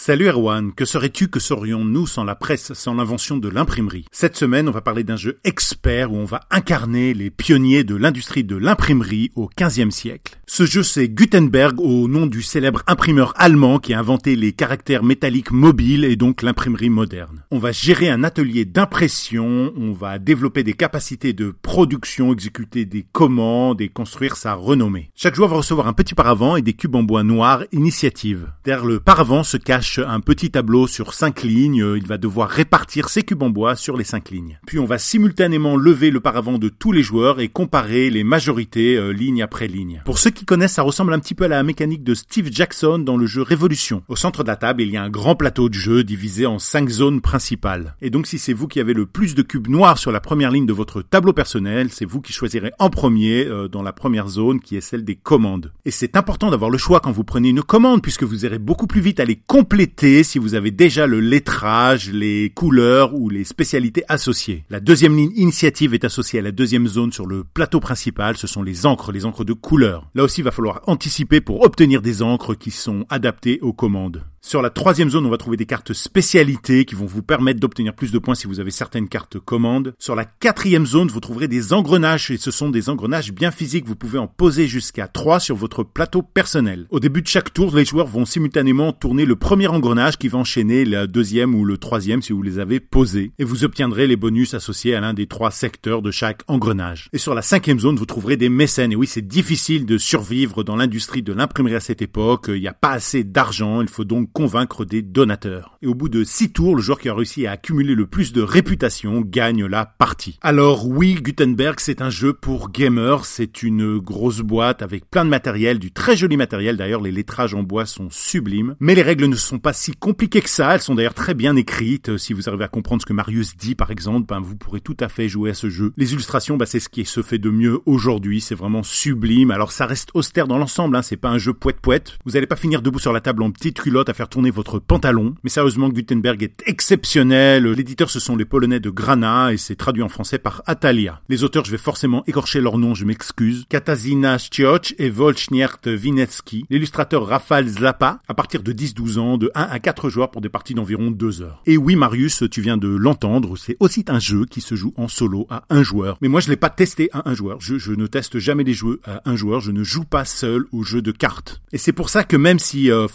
Salut Erwan, que serais-tu, que serions-nous sans la presse, sans l'invention de l'imprimerie? Cette semaine, on va parler d'un jeu expert où on va incarner les pionniers de l'industrie de l'imprimerie au XVe siècle. Ce jeu, c'est Gutenberg, au nom du célèbre imprimeur allemand qui a inventé les caractères métalliques mobiles et donc l'imprimerie moderne. On va gérer un atelier d'impression, on va développer des capacités de production, exécuter des commandes et construire sa renommée. Chaque joueur va recevoir un petit paravent et des cubes en bois noir initiative. Derrière le paravent se cache un petit tableau sur cinq lignes. Il va devoir répartir ses cubes en bois sur les cinq lignes. Puis on va simultanément lever le paravent de tous les joueurs et comparer les majorités euh, ligne après ligne. Pour ceux qui connaissent, ça ressemble un petit peu à la mécanique de Steve Jackson dans le jeu Révolution. Au centre de la table, il y a un grand plateau de jeu divisé en cinq zones principales. Et donc si c'est vous qui avez le plus de cubes noirs sur la première ligne de votre tableau personnel, c'est vous qui choisirez en premier euh, dans la première zone qui est celle des commandes. Et c'est important d'avoir le choix quand vous prenez une commande puisque vous irez beaucoup plus vite à les compléter si vous avez déjà le lettrage, les couleurs ou les spécialités associées. La deuxième ligne initiative est associée à la deuxième zone sur le plateau principal, ce sont les encres, les encres de couleur. Là aussi, il va falloir anticiper pour obtenir des encres qui sont adaptées aux commandes. Sur la troisième zone, on va trouver des cartes spécialités qui vont vous permettre d'obtenir plus de points si vous avez certaines cartes commandes. Sur la quatrième zone, vous trouverez des engrenages et ce sont des engrenages bien physiques. Vous pouvez en poser jusqu'à 3 sur votre plateau personnel. Au début de chaque tour, les joueurs vont simultanément tourner le premier engrenage qui va enchaîner le deuxième ou le troisième si vous les avez posés et vous obtiendrez les bonus associés à l'un des trois secteurs de chaque engrenage. Et sur la cinquième zone, vous trouverez des mécènes. Et oui, c'est difficile de survivre dans l'industrie de l'imprimerie à cette époque. Il n'y a pas assez d'argent. Il faut donc convaincre des donateurs. Et au bout de six tours, le joueur qui a réussi à accumuler le plus de réputation gagne la partie. Alors oui, Gutenberg, c'est un jeu pour gamers, c'est une grosse boîte avec plein de matériel, du très joli matériel, d'ailleurs les lettrages en bois sont sublimes, mais les règles ne sont pas si compliquées que ça, elles sont d'ailleurs très bien écrites, si vous arrivez à comprendre ce que Marius dit par exemple, ben, vous pourrez tout à fait jouer à ce jeu. Les illustrations, ben, c'est ce qui se fait de mieux aujourd'hui, c'est vraiment sublime, alors ça reste austère dans l'ensemble, hein, c'est pas un jeu poète-poète, vous allez pas finir debout sur la table en petite culotte à faire tourner votre pantalon. Mais sérieusement, Gutenberg est exceptionnel. L'éditeur, ce sont les Polonais de Grana et c'est traduit en français par Atalia. Les auteurs, je vais forcément écorcher leur nom, je m'excuse. Katarzyna Ścioch et Wolczniert Winecki. L'illustrateur Rafal Zappa, à partir de 10-12 ans, de 1 à 4 joueurs pour des parties d'environ 2 heures. Et oui, Marius, tu viens de l'entendre, c'est aussi un jeu qui se joue en solo à un joueur. Mais moi, je l'ai pas testé à un joueur. Je, ne teste jamais les jeux à un joueur. Je ne joue pas seul aux jeux de cartes. Et c'est pour ça que même si euh,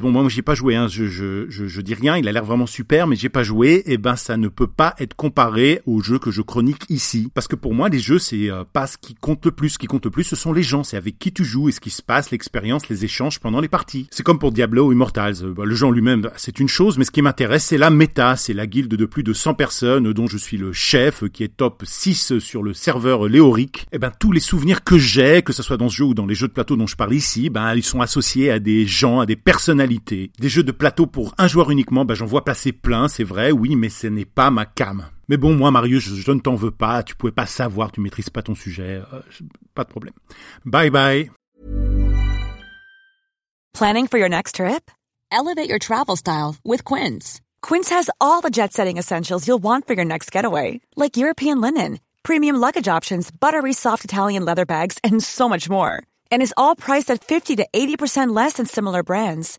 bon, moi, j'ai pas joué, hein, je, je, je, je, dis rien, il a l'air vraiment super, mais j'ai pas joué, et eh ben ça ne peut pas être comparé aux jeux que je chronique ici. Parce que pour moi, les jeux, c'est euh, pas ce qui compte le plus. Ce qui compte le plus, ce sont les gens, c'est avec qui tu joues et ce qui se passe, l'expérience, les échanges pendant les parties. C'est comme pour Diablo ou Immortals. Euh, bah, le en lui-même, bah, c'est une chose, mais ce qui m'intéresse, c'est la méta, c'est la guilde de plus de 100 personnes dont je suis le chef, qui est top 6 sur le serveur Léoric. Et eh ben tous les souvenirs que j'ai, que ce soit dans ce jeu ou dans les jeux de plateau dont je parle ici, ben ils sont associés à des gens, à des personnalités, des jeux de plateau pour un joueur uniquement, ben j'en vois passer plein, c'est vrai, oui, mais ce n'est pas ma cam. Mais bon, moi, Marius, je, ne t'en veux pas, tu pouvais pas savoir, tu maîtrises pas ton sujet, euh, pas de problème. Bye bye. Planning for your next trip? Elevate your travel style with Quince. Quince has all the jet-setting essentials you'll want for your next getaway, like European linen, premium luggage options, buttery soft Italian leather bags, and so much more. And is all priced at 50 to 80% less than similar brands.